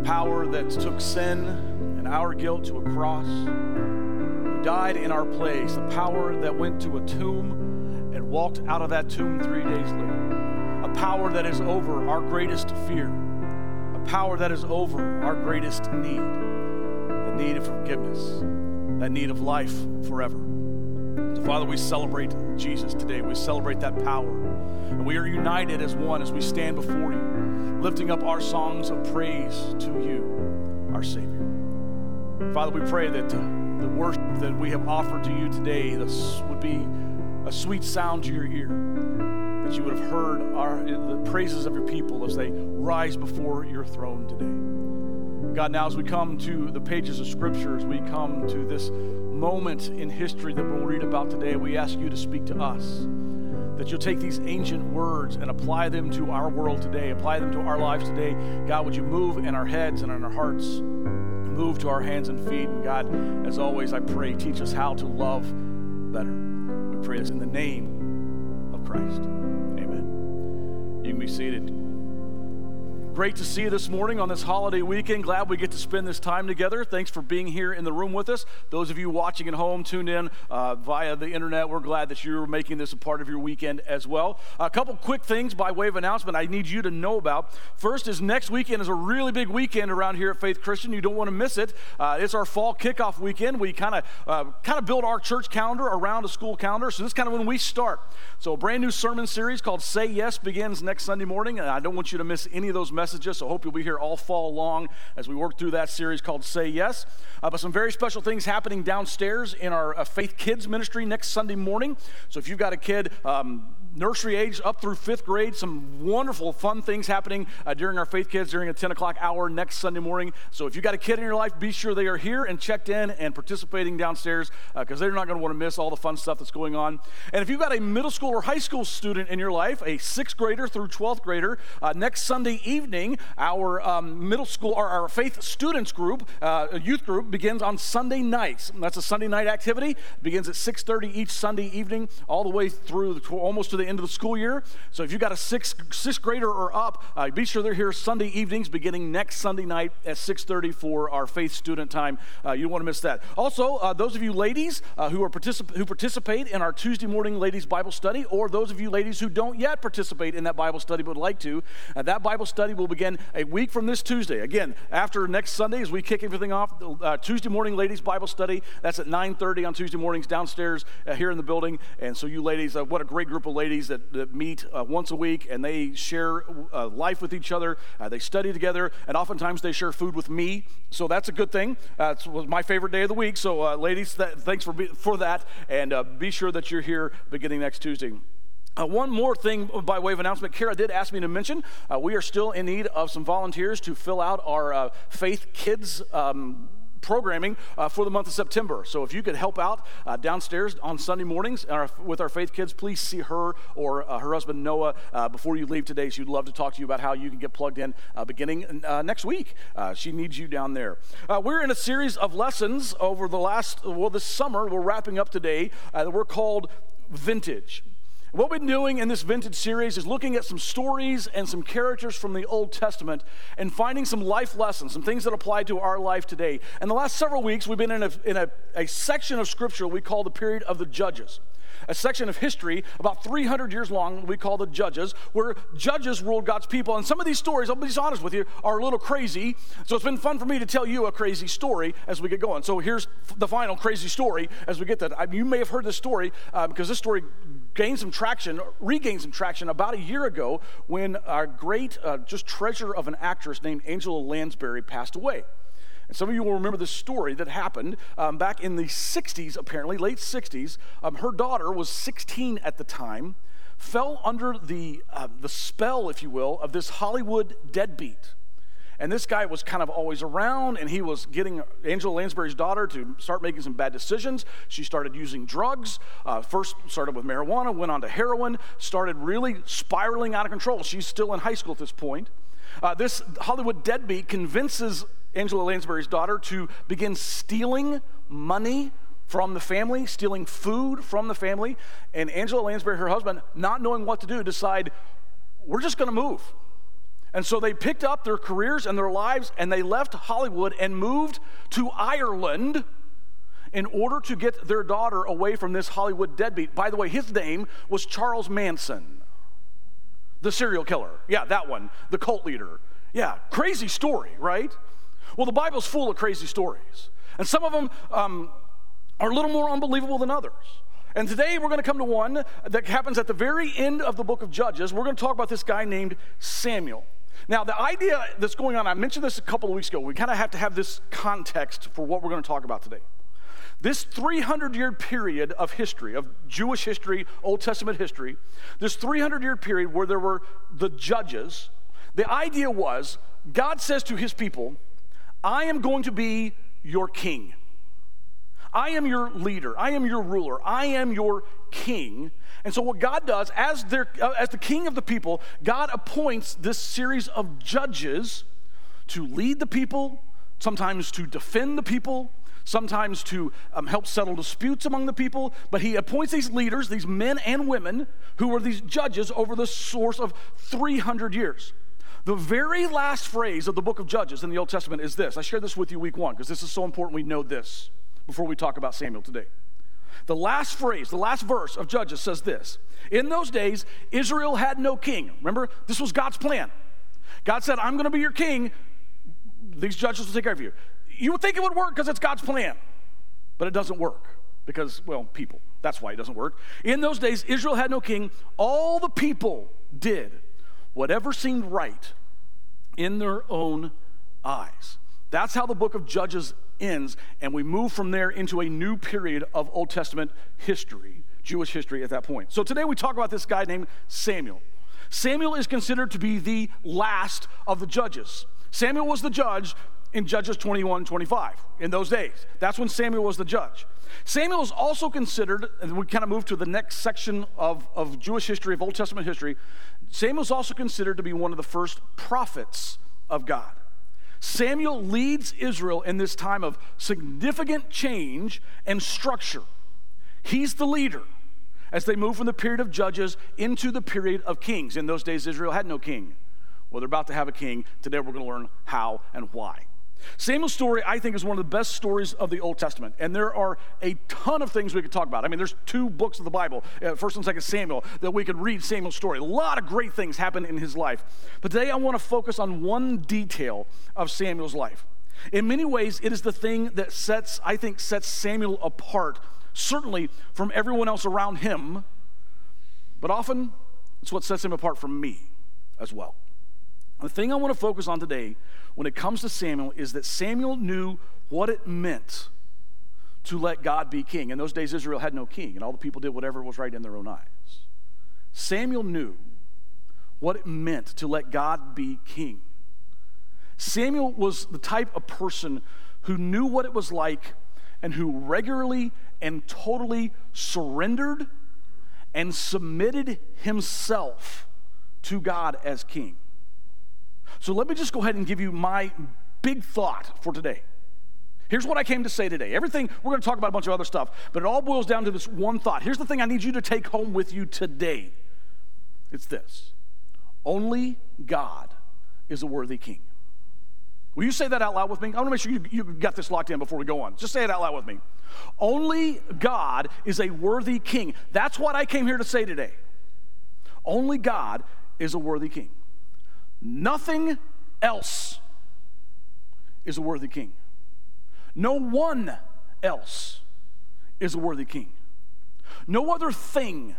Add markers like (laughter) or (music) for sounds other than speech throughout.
the power that took sin and our guilt to a cross, who died in our place, the power that went to a tomb and walked out of that tomb three days later, a power that is over our greatest fear, a power that is over our greatest need, the need of forgiveness, that need of life forever. So, Father, we celebrate Jesus today. We celebrate that power. And we are united as one as we stand before you, lifting up our songs of praise to our Savior. Father, we pray that the worship that we have offered to you today this would be a sweet sound to your ear, that you would have heard our, the praises of your people as they rise before your throne today. God, now as we come to the pages of Scripture, as we come to this moment in history that we'll read about today, we ask you to speak to us. That you'll take these ancient words and apply them to our world today, apply them to our lives today. God, would you move in our heads and in our hearts? Move to our hands and feet. And God, as always, I pray, teach us how to love better. We pray this in the name of Christ. Amen. You can be seated. Great to see you this morning on this holiday weekend. Glad we get to spend this time together. Thanks for being here in the room with us. Those of you watching at home, tuned in uh, via the internet, we're glad that you're making this a part of your weekend as well. A couple quick things by way of announcement I need you to know about. First is next weekend is a really big weekend around here at Faith Christian. You don't want to miss it. Uh, it's our fall kickoff weekend. We kind of uh, kind of build our church calendar around a school calendar. So this is kind of when we start. So a brand new sermon series called Say Yes begins next Sunday morning, and I don't want you to miss any of those messages. So hope you'll be here all fall long as we work through that series called Say Yes. Uh, but some very special things happening downstairs in our uh, Faith Kids ministry next Sunday morning. So if you've got a kid, um, nursery age up through fifth grade. Some wonderful, fun things happening uh, during our Faith Kids during a 10 o'clock hour next Sunday morning. So if you've got a kid in your life, be sure they are here and checked in and participating downstairs because uh, they're not going to want to miss all the fun stuff that's going on. And if you've got a middle school or high school student in your life, a sixth grader through 12th grader, uh, next Sunday evening, our um, middle school or our Faith Students group, uh, youth group, begins on Sunday nights. That's a Sunday night activity. It begins at 6:30 each Sunday evening, all the way through the, almost to the end of the school year. So if you've got a sixth, sixth grader or up, uh, be sure they're here Sunday evenings beginning next Sunday night at 6.30 for our faith student time. Uh, you don't want to miss that. Also, uh, those of you ladies uh, who, are particip- who participate in our Tuesday morning ladies Bible study, or those of you ladies who don't yet participate in that Bible study but would like to, uh, that Bible study will begin a week from this Tuesday. Again, after next Sunday as we kick everything off, uh, Tuesday morning ladies Bible study, that's at 9.30 on Tuesday mornings downstairs here in the building. And so you ladies, what a great group of ladies that that meet uh, once a week and they share uh, life with each other. Uh, they study together, and oftentimes they share food with me. So that's a good thing. Uh, it was my favorite day of the week. So, uh, ladies, th- thanks for, be- for that. And be sure that you're here beginning next Tuesday. Uh, one more thing by way of announcement. Kara did ask me to mention uh, we are still in need of some volunteers to fill out our uh, Faith Kids. Um, programming uh, for the month of September. So if you could help out uh, downstairs on Sunday mornings our, with our faith kids, please see her or uh, her husband Noah uh, before you leave today. She'd love to talk to you about how you can get plugged in uh, beginning uh, next week. she needs you down there. we're in a series of lessons over the last, well, this summer, we're wrapping up today we're called Vintage. What we've been doing in this vintage series is looking at some stories and some characters from the Old Testament and finding some life lessons, some things that apply to our life today. And the last several weeks, we've been in a, in a, a section of scripture we call the period of the Judges a section of history about 300 years long we call the Judges, where judges ruled God's people. And some of these stories, I'll be honest with you, are a little crazy. So it's been fun for me to tell you a crazy story as we get going. So here's the final crazy story as we get that. I, you may have heard this story uh, because this story gained some traction, regained some traction about a year ago when our great, uh, just treasure of an actress named Angela Lansbury passed away. And some of you will remember this story that happened um, back in the 60s, apparently, late 60s. Um, her daughter was 16 at the time, fell under the, uh, the spell, if you will, of this Hollywood deadbeat. And this guy was kind of always around, and he was getting Angela Lansbury's daughter to start making some bad decisions. She started using drugs. Uh, first started with marijuana, went on to heroin, started really spiraling out of control. She's still in high school at this point. Uh, this Hollywood deadbeat convinces Angela Lansbury's daughter to begin stealing money from the family, stealing food from the family. And Angela Lansbury, her husband, not knowing what to do, decide, we're just going to move. And so they picked up their careers and their lives and they left Hollywood and moved to Ireland in order to get their daughter away from this Hollywood deadbeat. By the way, his name was Charles Manson, the serial killer. Yeah, that one, the cult leader. Yeah, crazy story, right? Well, the Bible's full of crazy stories. And some of them um, are a little more unbelievable than others. And today we're going to come to one that happens at the very end of the book of Judges. We're going to talk about this guy named Samuel. Now, the idea that's going on, I mentioned this a couple of weeks ago. We kind of have to have this context for what we're going to talk about today. This 300 year period of history, of Jewish history, Old Testament history, this 300 year period where there were the judges, the idea was God says to his people, I am going to be your king. I am your leader. I am your ruler. I am your king. And so, what God does, as, their, uh, as the king of the people, God appoints this series of judges to lead the people, sometimes to defend the people, sometimes to um, help settle disputes among the people. But He appoints these leaders, these men and women, who are these judges over the source of 300 years. The very last phrase of the book of Judges in the Old Testament is this. I shared this with you week one because this is so important we know this before we talk about Samuel today. The last phrase, the last verse of Judges says this In those days, Israel had no king. Remember, this was God's plan. God said, I'm going to be your king. These judges will take care of you. You would think it would work because it's God's plan, but it doesn't work because, well, people. That's why it doesn't work. In those days, Israel had no king. All the people did whatever seemed right in their own eyes. That's how the book of Judges ends, and we move from there into a new period of Old Testament history, Jewish history at that point. So today we talk about this guy named Samuel. Samuel is considered to be the last of the judges. Samuel was the judge in Judges 21 25 in those days. That's when Samuel was the judge. Samuel is also considered, and we kind of move to the next section of, of Jewish history, of Old Testament history. Samuel is also considered to be one of the first prophets of God. Samuel leads Israel in this time of significant change and structure. He's the leader as they move from the period of judges into the period of kings. In those days, Israel had no king. Well, they're about to have a king. Today, we're going to learn how and why. Samuel's story, I think, is one of the best stories of the Old Testament. And there are a ton of things we could talk about. I mean, there's two books of the Bible, uh, 1st and 2nd Samuel, that we could read Samuel's story. A lot of great things happen in his life. But today I want to focus on one detail of Samuel's life. In many ways, it is the thing that sets, I think, sets Samuel apart, certainly from everyone else around him, but often it's what sets him apart from me as well. The thing I want to focus on today when it comes to Samuel is that Samuel knew what it meant to let God be king. In those days, Israel had no king, and all the people did whatever was right in their own eyes. Samuel knew what it meant to let God be king. Samuel was the type of person who knew what it was like and who regularly and totally surrendered and submitted himself to God as king. So let me just go ahead and give you my big thought for today. Here's what I came to say today. Everything, we're going to talk about a bunch of other stuff, but it all boils down to this one thought. Here's the thing I need you to take home with you today it's this only God is a worthy king. Will you say that out loud with me? I want to make sure you, you got this locked in before we go on. Just say it out loud with me. Only God is a worthy king. That's what I came here to say today. Only God is a worthy king. Nothing else is a worthy king. No one else is a worthy king. No other thing,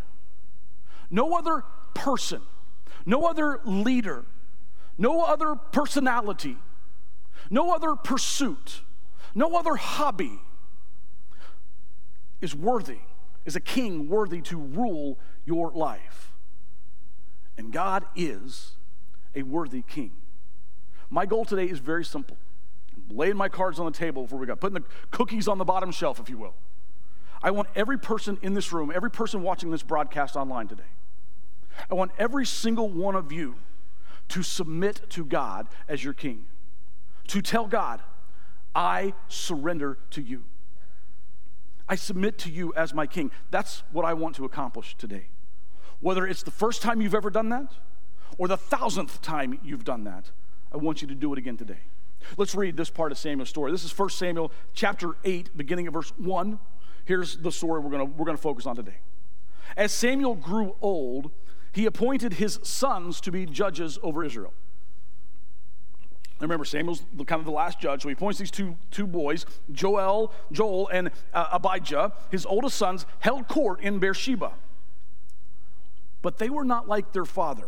no other person, no other leader, no other personality, no other pursuit, no other hobby is worthy, is a king worthy to rule your life. And God is a worthy king. My goal today is very simple. I'm laying my cards on the table before we got putting the cookies on the bottom shelf, if you will. I want every person in this room, every person watching this broadcast online today, I want every single one of you to submit to God as your king, to tell God, I surrender to you. I submit to you as my king. That's what I want to accomplish today. Whether it's the first time you've ever done that or the thousandth time you've done that, I want you to do it again today. Let's read this part of Samuel's story. This is 1 Samuel chapter 8, beginning of verse 1. Here's the story we're going we're going to focus on today. As Samuel grew old, he appointed his sons to be judges over Israel. Remember, Samuel's the, kind of the last judge, so he appoints these two, two boys, Joel, Joel, and uh, Abijah. His oldest sons held court in Beersheba. But they were not like their father.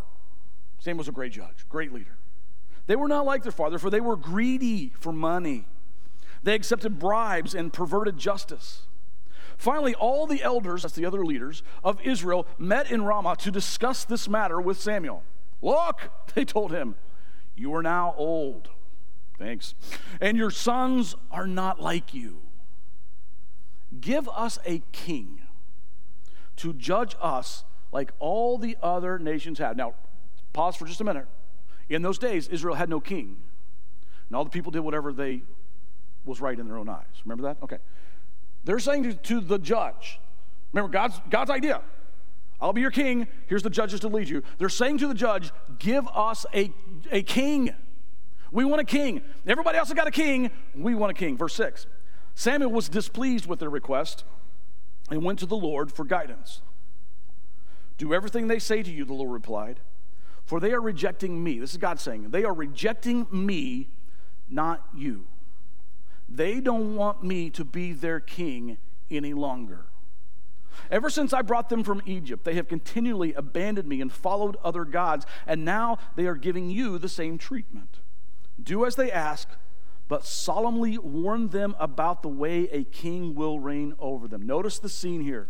Samuel's a great judge, great leader. They were not like their father, for they were greedy for money. They accepted bribes and perverted justice. Finally, all the elders, that's the other leaders of Israel, met in Ramah to discuss this matter with Samuel. Look, (laughs) they told him, you are now old. Thanks. And your sons are not like you. Give us a king to judge us like all the other nations have. Now, pause for just a minute. In those days, Israel had no king. And all the people did whatever they was right in their own eyes. Remember that? Okay. They're saying to, to the judge, remember God's, God's idea. I'll be your king. Here's the judges to lead you. They're saying to the judge, Give us a, a king. We want a king. Everybody else has got a king. We want a king. Verse 6 Samuel was displeased with their request and went to the Lord for guidance. Do everything they say to you, the Lord replied, for they are rejecting me. This is God saying, They are rejecting me, not you. They don't want me to be their king any longer. Ever since I brought them from Egypt, they have continually abandoned me and followed other gods, and now they are giving you the same treatment. Do as they ask, but solemnly warn them about the way a king will reign over them. Notice the scene here.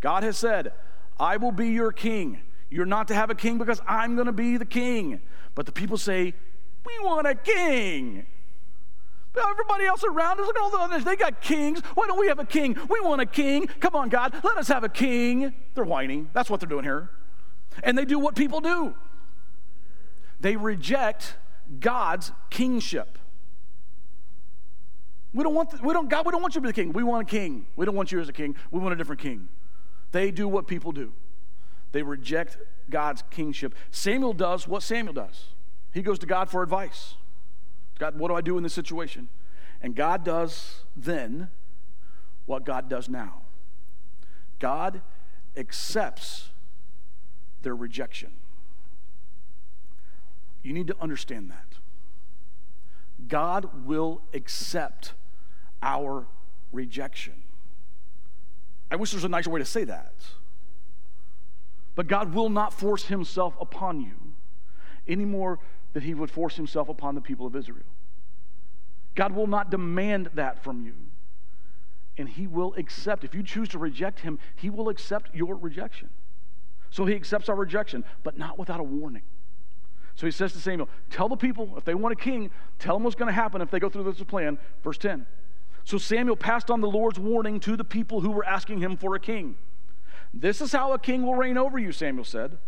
God has said, I will be your king. You're not to have a king because I'm going to be the king. But the people say, We want a king. But Everybody else around us, look at all the others. They got kings. Why don't we have a king? We want a king. Come on, God, let us have a king. They're whining. That's what they're doing here. And they do what people do they reject God's kingship. We don't want, the, we don't, God, we don't want you to be the king. We want a king. We don't want you as a king. We want a different king. They do what people do. They reject God's kingship. Samuel does what Samuel does. He goes to God for advice. God, what do I do in this situation? And God does then what God does now. God accepts their rejection. You need to understand that. God will accept our rejection. I wish there was a nicer way to say that. But God will not force himself upon you any more that he would force himself upon the people of Israel. God will not demand that from you. And he will accept. If you choose to reject him, he will accept your rejection. So he accepts our rejection, but not without a warning. So he says to Samuel, Tell the people, if they want a king, tell them what's going to happen if they go through this plan. Verse 10. So Samuel passed on the Lord's warning to the people who were asking him for a king. This is how a king will reign over you, Samuel said.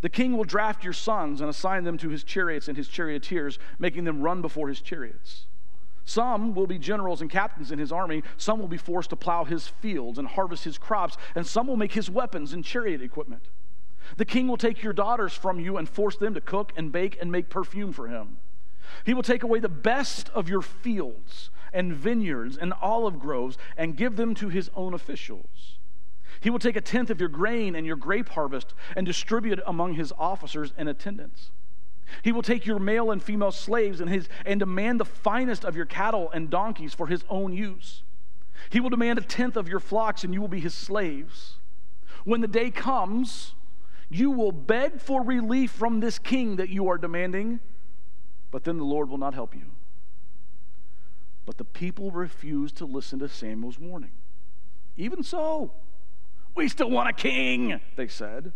The king will draft your sons and assign them to his chariots and his charioteers, making them run before his chariots. Some will be generals and captains in his army. Some will be forced to plow his fields and harvest his crops, and some will make his weapons and chariot equipment. The king will take your daughters from you and force them to cook and bake and make perfume for him. He will take away the best of your fields and vineyards and olive groves and give them to his own officials. He will take a tenth of your grain and your grape harvest and distribute it among his officers and attendants. He will take your male and female slaves and, his, and demand the finest of your cattle and donkeys for his own use. He will demand a tenth of your flocks, and you will be his slaves. When the day comes, you will beg for relief from this king that you are demanding, but then the Lord will not help you. But the people refused to listen to Samuel's warning. Even so, we still want a king, they said.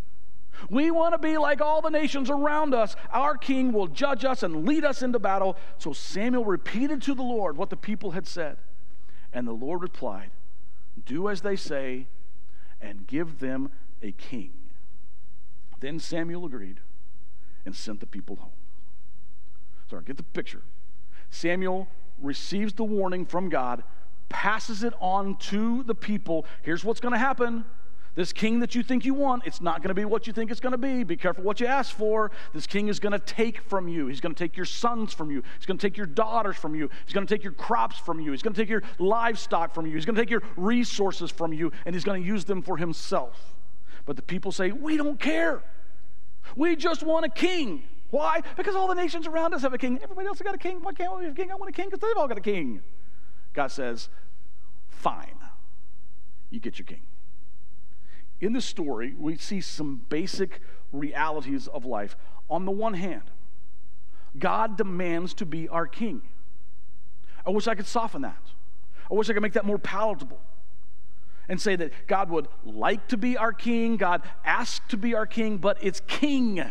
We want to be like all the nations around us. Our king will judge us and lead us into battle. So Samuel repeated to the Lord what the people had said. And the Lord replied, Do as they say, and give them a king. Then Samuel agreed and sent the people home. So get the picture. Samuel receives the warning from God, passes it on to the people. Here's what's going to happen. This king that you think you want, it's not going to be what you think it's going to be. Be careful what you ask for. This king is going to take from you. He's going to take your sons from you. He's going to take your daughters from you. He's going to take your crops from you. He's going to take your livestock from you. He's going to take your resources from you, and he's going to use them for himself. But the people say, We don't care. We just want a king. Why? Because all the nations around us have a king. Everybody else has got a king. Why can't we have a king? I want a king because they've all got a king. God says, Fine, you get your king. In this story, we see some basic realities of life. On the one hand, God demands to be our king. I wish I could soften that. I wish I could make that more palatable and say that God would like to be our king, God asked to be our king, but it's king.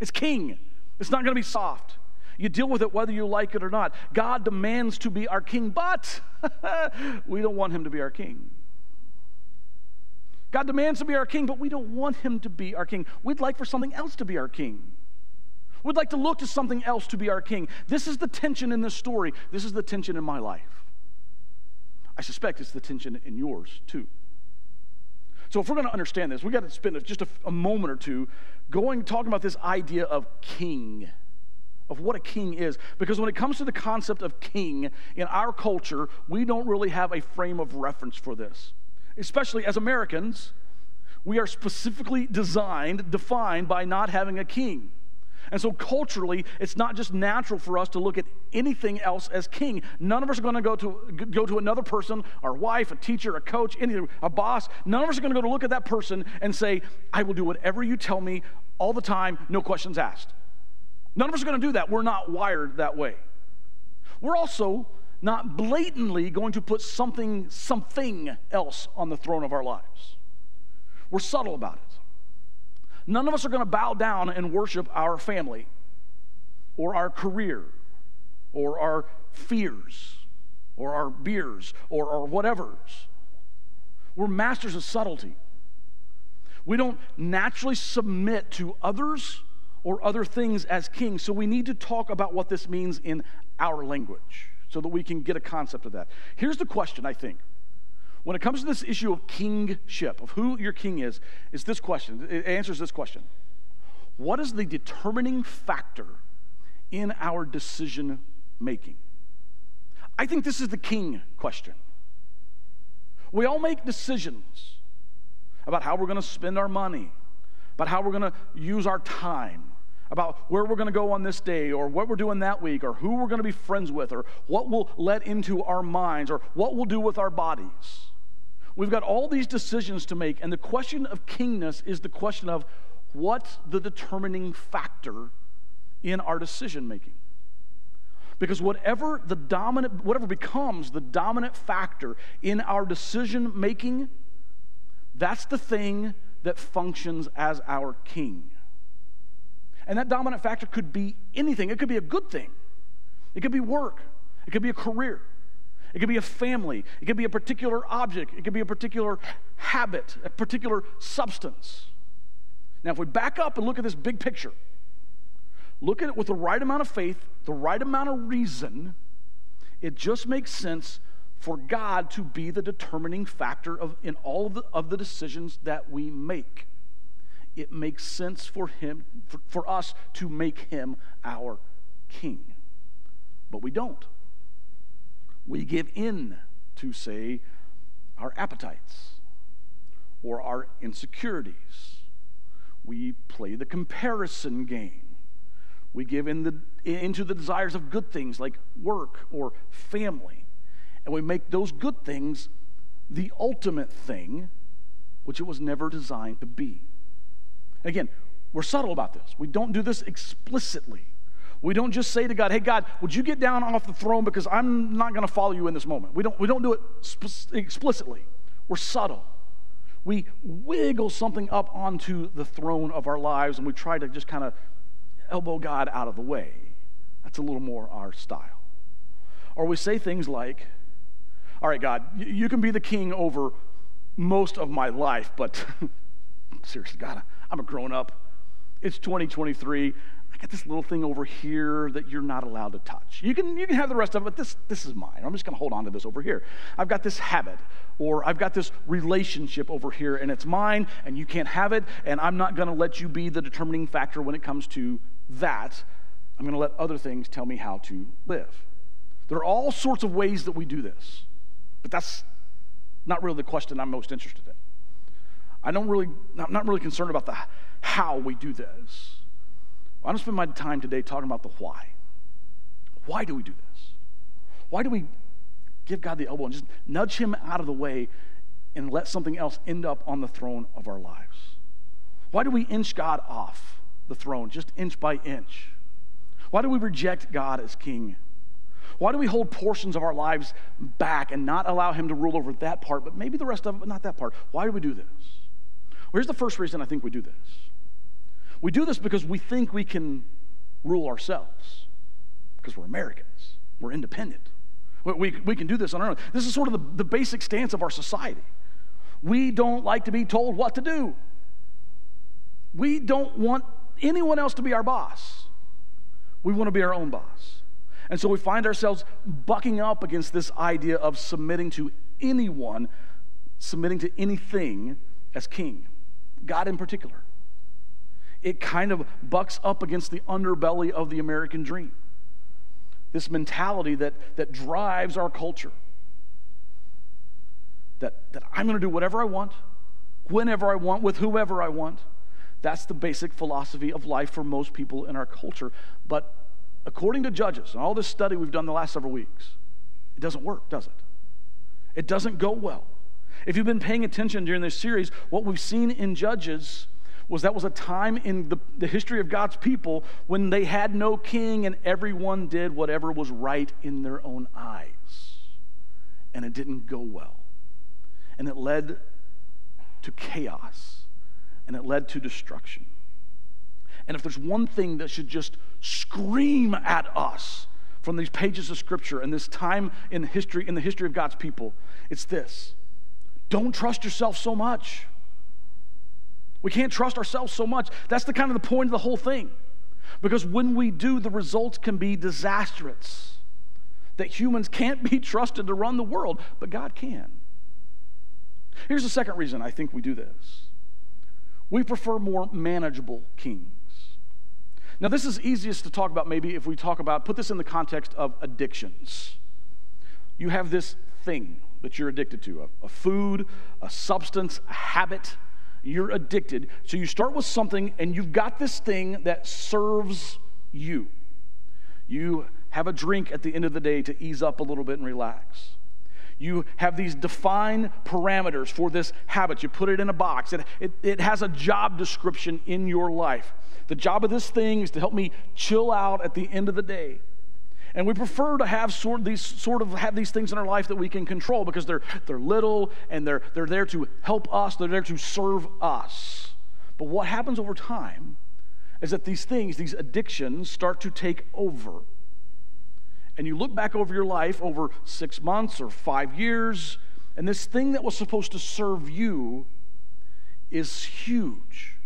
It's king. It's not going to be soft. You deal with it whether you like it or not. God demands to be our king, but (laughs) we don't want him to be our king. God demands to be our king, but we don't want him to be our king. We'd like for something else to be our king. We'd like to look to something else to be our king. This is the tension in this story. This is the tension in my life. I suspect it's the tension in yours too. So, if we're going to understand this, we've got to spend just a, a moment or two going, talking about this idea of king, of what a king is. Because when it comes to the concept of king in our culture, we don't really have a frame of reference for this especially as Americans, we are specifically designed, defined by not having a king. And so, culturally, it's not just natural for us to look at anything else as king. None of us are going to go to go to another person, our wife, a teacher, a coach, anything, a boss. None of us are going to go to look at that person and say, "I will do whatever you tell me all the time, no questions asked." None of us are going to do that. We're not wired that way. We're also not blatantly going to put something, something else on the throne of our lives. We're subtle about it. None of us are going to bow down and worship our family or our career or our fears or our beers or our whatevers. We're masters of subtlety. We don't naturally submit to others or other things as kings, so we need to talk about what this means in our language so that we can get a concept of that. Here's the question, I think. When it comes to this issue of kingship, of who your king is, is this question. It answers this question What is the determining factor in our decision making? I think this is the king question. We all make decisions about how we're going to spend our money, about how we're going to use our time, about where we're going to go on this day or what we're doing that week or who we're going to be friends with or what we'll let into our minds or what we'll do with our bodies. We've got all these decisions to make, and the question of kingness is the question of what's the determining factor in our decision making. Because whatever the dominant, whatever becomes the dominant factor in our decision making, that's the thing that functions as our king. And that dominant factor could be anything. It could be a good thing, it could be work, it could be a career, it could be a family, it could be a particular object, it could be a particular habit, a particular substance. Now, if we back up and look at this big picture, look at it with the right amount of faith, the right amount of reason, it just makes sense for God to be the determining factor of, in all of the, of the decisions that we make it makes sense for him for, for us to make him our king. But we don't. We give in to, say, our appetites or our insecurities. We play the comparison game. We give in the, into the desires of good things like work or family. And we make those good things the ultimate thing, which it was never designed to be. Again, we're subtle about this. We don't do this explicitly. We don't just say to God, hey, God, would you get down off the throne because I'm not going to follow you in this moment. We don't, we don't do it explicitly. We're subtle. we wiggle something up onto the throne of our lives and we try to just kind of elbow God out of the way. That's a little more our style. Or we say things like, All right, God, you can be the king over most of my life, but (laughs) seriously, God, I'm a grown up. It's 2023. I got this little thing over here that you're not allowed to touch. You can, you can have the rest of it, but this, this is mine. I'm just going to hold on to this over here. I've got this habit, or I've got this relationship over here, and it's mine, and you can't have it, and I'm not going to let you be the determining factor when it comes to that. I'm going to let other things tell me how to live. There are all sorts of ways that we do this, but that's not really the question I'm most interested in. I don't really, I'm not really concerned about the how we do this. I want to spend my time today talking about the why. Why do we do this? Why do we give God the elbow and just nudge him out of the way and let something else end up on the throne of our lives? Why do we inch God off the throne just inch by inch? Why do we reject God as king? Why do we hold portions of our lives back and not allow him to rule over that part, but maybe the rest of it, but not that part? Why do we do this? Well, here's the first reason I think we do this. We do this because we think we can rule ourselves, because we're Americans, we're independent. We, we, we can do this on our own. This is sort of the, the basic stance of our society. We don't like to be told what to do. We don't want anyone else to be our boss. We want to be our own boss. And so we find ourselves bucking up against this idea of submitting to anyone, submitting to anything as king, God in particular. It kind of bucks up against the underbelly of the American dream. This mentality that, that drives our culture. That, that I'm going to do whatever I want, whenever I want, with whoever I want. That's the basic philosophy of life for most people in our culture. But according to Judges and all this study we've done the last several weeks, it doesn't work, does it? It doesn't go well. If you've been paying attention during this series, what we've seen in Judges was that was a time in the, the history of God's people when they had no king and everyone did whatever was right in their own eyes. And it didn't go well. And it led to chaos and it led to destruction. And if there's one thing that should just scream at us from these pages of scripture and this time in history in the history of God's people, it's this. Don't trust yourself so much. We can't trust ourselves so much. That's the kind of the point of the whole thing. Because when we do, the results can be disastrous. That humans can't be (laughs) trusted to run the world, but God can. Here's the second reason I think we do this we prefer more manageable kings. Now, this is easiest to talk about maybe if we talk about, put this in the context of addictions. You have this thing that you're addicted to a, a food, a substance, a habit. You're addicted. So you start with something and you've got this thing that serves you. You have a drink at the end of the day to ease up a little bit and relax. You have these defined parameters for this habit. You put it in a box. It, it, it has a job description in your life. The job of this thing is to help me chill out at the end of the day. And we prefer to have sort these sort of have these things in our life that we can control because they're they're little and they're they're there to help us, they're there to serve us. But what happens over time is that these things, these addictions, start to take over and you look back over your life over six months or five years, and this thing that was supposed to serve you is huge.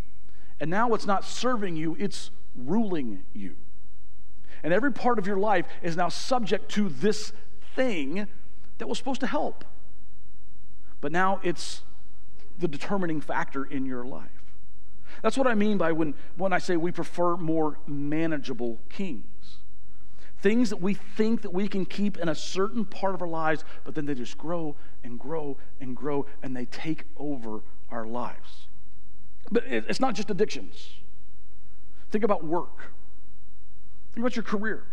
And now it's not serving you, it's ruling you. And every part of your life is now subject to this thing that was supposed to help. But now it's the determining factor in your life. That's what I mean by when, when I say we prefer more manageable kings things that we think that we can keep in a certain part of our lives, but then they just grow and grow and grow and they take over our lives. But it's not just addictions. Think about work. Think about your career.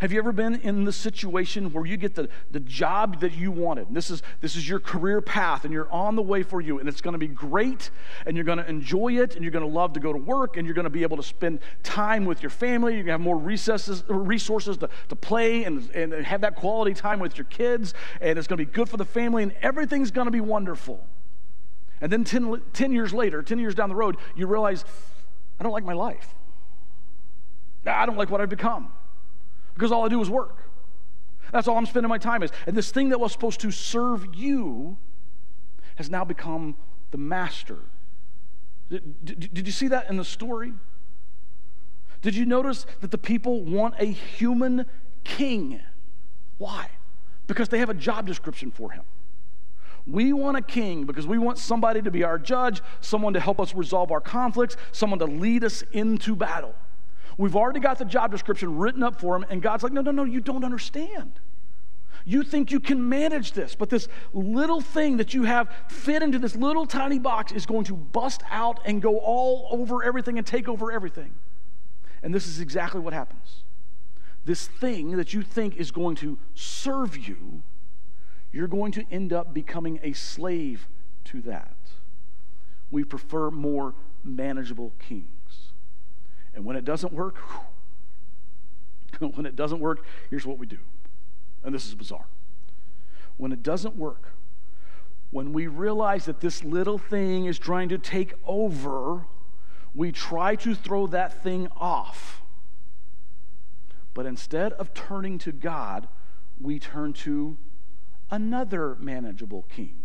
Have you ever been in the situation where you get the, the job that you wanted? This is, this is your career path, and you're on the way for you, and it's going to be great, and you're going to enjoy it, and you're going to love to go to work, and you're going to be able to spend time with your family. You're going to have more resources, resources to, to play and, and have that quality time with your kids, and it's going to be good for the family, and everything's going to be wonderful. And then 10, 10 years later, 10 years down the road, you realize, I don't like my life. I don't like what I've become because all I do is work. That's all I'm spending my time is. And this thing that was supposed to serve you has now become the master. Did, did, did, you see that in the story? Did you notice that the people want a human king? Why? Because they have a job description for him. We want a king because we want somebody to be our judge, someone to help us resolve our conflicts, someone to lead us into battle. We've already got the job description written up for him, and God's like, no, no, no, you don't understand. You think you can manage this, but this little thing that you have fit into this little tiny box is going to bust out and go all over everything and take over everything. And this is exactly what happens. This thing that you think is going to serve you, you're going to end up becoming a slave to that. We prefer more manageable kings. And when it doesn't work, (laughs) when it doesn't work, here's what we do. And this is bizarre. When it doesn't work, when we realize that this little thing is trying to take over, we try to throw that thing off. But instead of turning to God, we turn to another manageable king.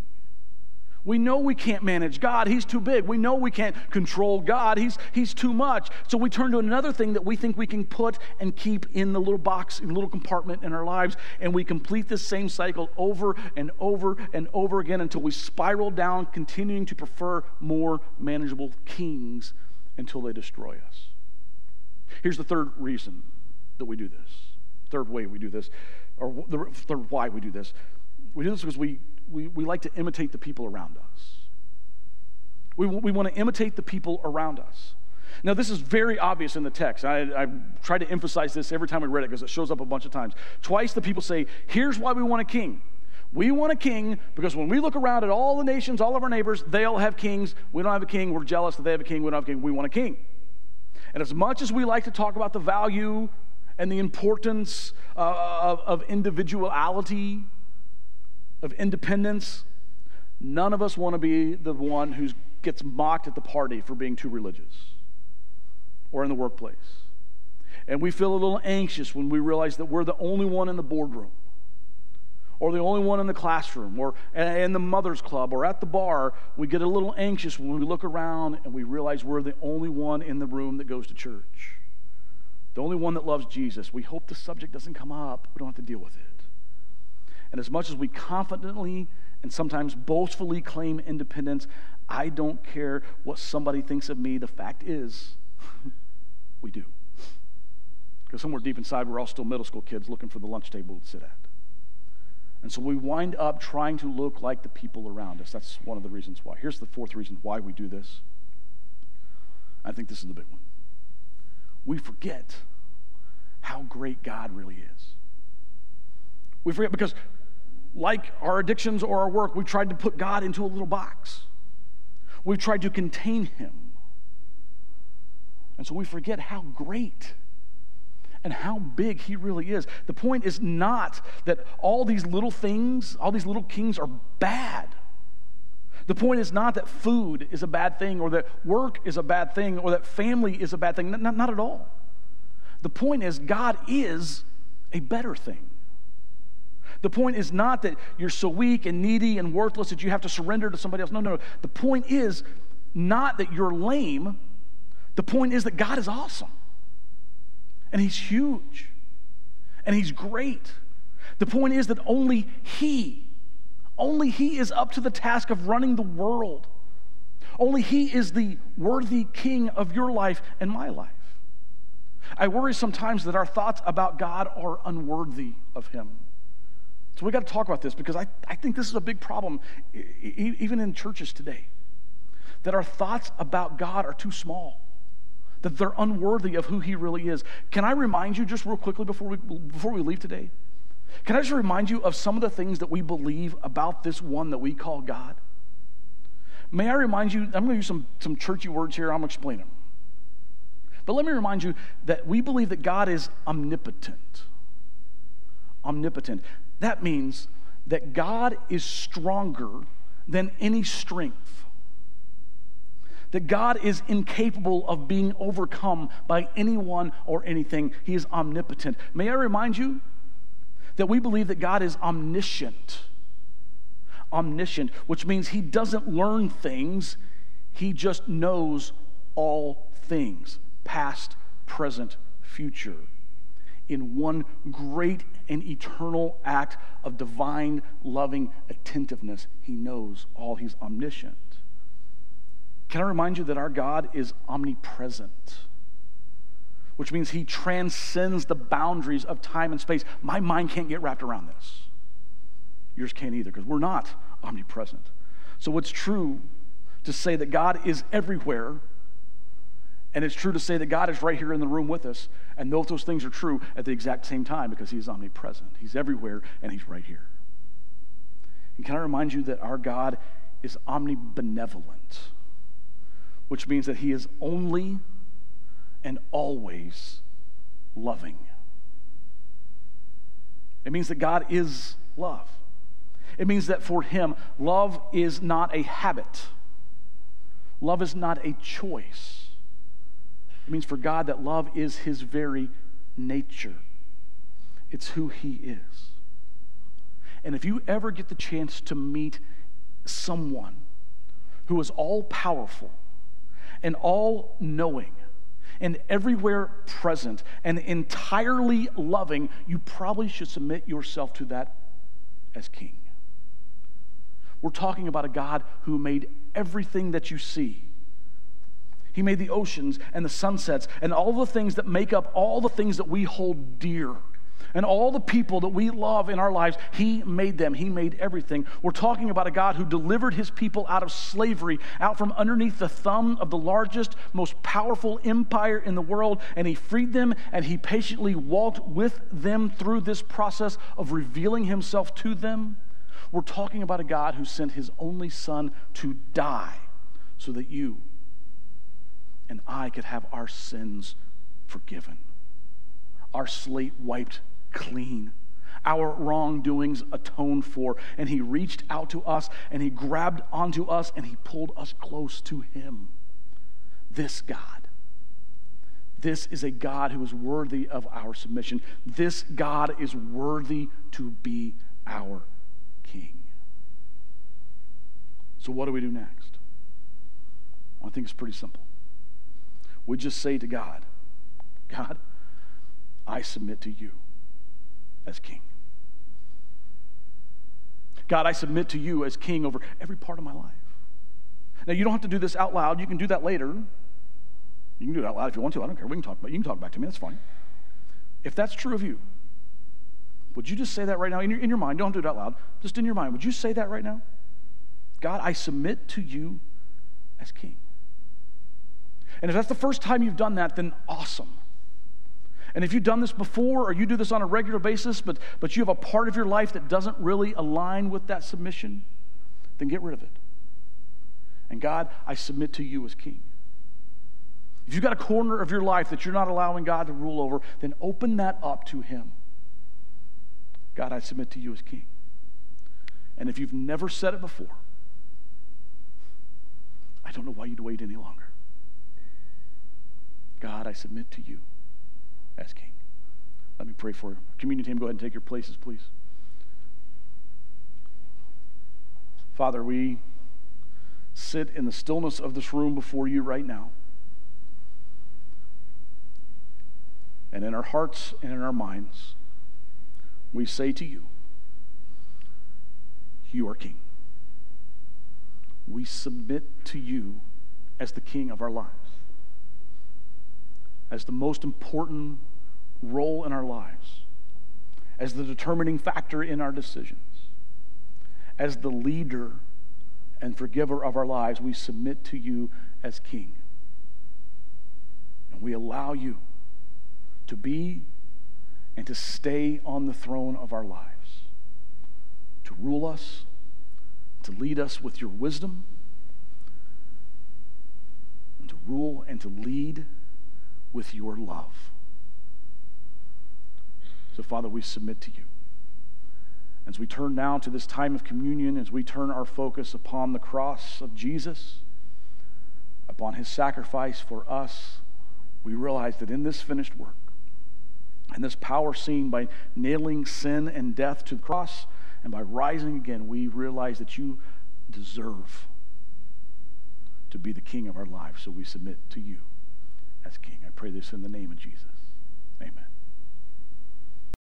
We know we can't manage God. He's too big. We know we can't control God. He's, he's too much. So we turn to another thing that we think we can put and keep in the little box, in the little compartment in our lives. And we complete this same cycle over and over and over again until we spiral down, continuing to prefer more manageable kings until they destroy us. Here's the third reason that we do this. Third way we do this, or the third why we do this. We do this because we we, we like to imitate the people around us. We, we want to imitate the people around us. Now, this is very obvious in the text. I, I try to emphasize this every time we read it because it shows up a bunch of times. Twice the people say, Here's why we want a king. We want a king because when we look around at all the nations, all of our neighbors, they all have kings. We don't have a king. We're jealous that they have a king. We don't have a king. We want a king. And as much as we like to talk about the value and the importance uh, of, of individuality of independence, none of us want to be the one who gets mocked at the party for being too religious or in the workplace. And we feel a little anxious when we realize that we're the only one in the boardroom or the only one in the classroom or in the mother's club or at the bar. We get a little anxious when we look around and we realize we're the only one in the room that goes to church, the only one that loves Jesus. We hope the subject doesn't come up, we don't have to deal with it. And as much as we confidently and sometimes boastfully claim independence, I don't care what somebody thinks of me. The fact is, (laughs) we do. Because somewhere deep inside, we're all still middle school kids looking for the lunch table to sit at. And so we wind up trying to look like the people around us. That's one of the reasons why. Here's the fourth reason why we do this. I think this is the big one. We forget how great God really is. We forget because like our addictions or our work, we've tried to put God into a little box. We've tried to contain him. And so we forget how great and how big he really is. The point is not that all these little things, all these little kings are bad. The point is not that food is a bad thing or that work is a bad thing or that family is a bad thing. Not, not at all. The point is, God is a better thing. The point is not that you're so weak and needy and worthless that you have to surrender to somebody else. No, no. no. The point is not that you're lame. The point is that God is awesome. And He's huge. And He's great. The point is that only He, only He is up to the task of running the world. Only He is the worthy King of your life and my life. I worry sometimes that our thoughts about God are unworthy of Him. So we got to talk about this because I, I think this is a big problem, even in churches today, that our thoughts about God are too small, that they're unworthy of who He really is. Can I remind you just real quickly before we, before we leave today? Can I just remind you of some of the things that we believe about this one that we call God? May I remind you, I'm going to use some, some churchy words here, I'm going to explain them. But let me remind you that we believe that God is omnipotent. Omnipotent. That means that God is stronger than any strength. that God is incapable of being overcome by anyone or anything. He is omnipotent. May I remind you that we believe that God is omniscient. Omniscient, which means he doesn't learn things, he just knows all things past, present, future. In one great and eternal act of divine, loving attentiveness, he knows all. He's omniscient. Can I remind you that our God is omnipresent? Which means he transcends the boundaries of time and space. My mind can't get wrapped around this. Yours can't either, because we're not omnipresent. So it's true to say that God is everywhere, and it's true to say that God is right here in the room with us, and both those things are true at the exact same time because he is omnipresent. He's everywhere, and he's right here. And can I remind you that our God is omnibenevolent? which means that he is only and always loving. It means that God is love. It means that for him, love is not a habit, love is not a choice. It means for God that love is his very nature, it's who he is. And if you ever get the chance to meet someone who is all powerful, and all knowing and everywhere present and entirely loving, you probably should submit yourself to that as king. We're talking about a God who made everything that you see. He made the oceans and the sunsets and all the things that make up all the things that we hold dear and all the people that we love in our lives, He made them. He made everything. We're talking about a God who delivered His people out of slavery, out from underneath the thumb of the largest, most powerful empire in the world, and He freed them and He patiently walked with them through this process of revealing Himself to them. We're talking about a God who sent His only Son to die so that you and I could have our sins forgiven, our slate wiped clean, our wrongdoings atoned for. And he reached out to us and he grabbed onto us and he pulled us close to him. This God. This is a God who is worthy of our submission. This God is worthy to be our King. So, what do we do next? Well, I think it's pretty simple. We just say to God, God, I submit to you as king. God, I submit to you as king over every part of my life. Now, you don't have to do this out loud. You can do that later. You can do it out loud if you want to. I don't care. We can talk about You can talk back to me. That's fine. If that's true of you, would you just say that right now in your, in your mind? Don't do it out loud. Just in your mind. Would you say that right now? God, I submit to you as king. And if that's the first time you've done that, then awesome. And if you've done this before or you do this on a regular basis, but, but you have a part of your life that doesn't really align with that submission, then get rid of it. And God, I submit to you as king. If you've got a corner of your life that you're not allowing God to rule over, then open that up to Him. God, I submit to you as king. And if you've never said it before, I don't know why you'd wait any longer. God, I submit to you as King. Let me pray for you. Communion team, go ahead and take your places, please. Father, we sit in the stillness of this room before you right now. And in our hearts and in our minds, we say to you, You are King. We submit to you as the King of our lives, as the most important role in our lives, as the determining factor in our decisions, as the leader and forgiver of our lives, we submit to you as King. And we allow you to be and to stay on the throne of our lives, to rule us, to lead us with your wisdom, and to rule and to lead with your love. So, Father, we submit to you. As we turn now to this time of communion, as we turn our focus upon the cross of Jesus, upon his sacrifice for us, we realize that in this finished work, and this power seen by nailing sin and death to the cross and by rising again, we realize that you deserve to be the king of our lives. So we submit to you as king. I pray this in the name of Jesus. Amen.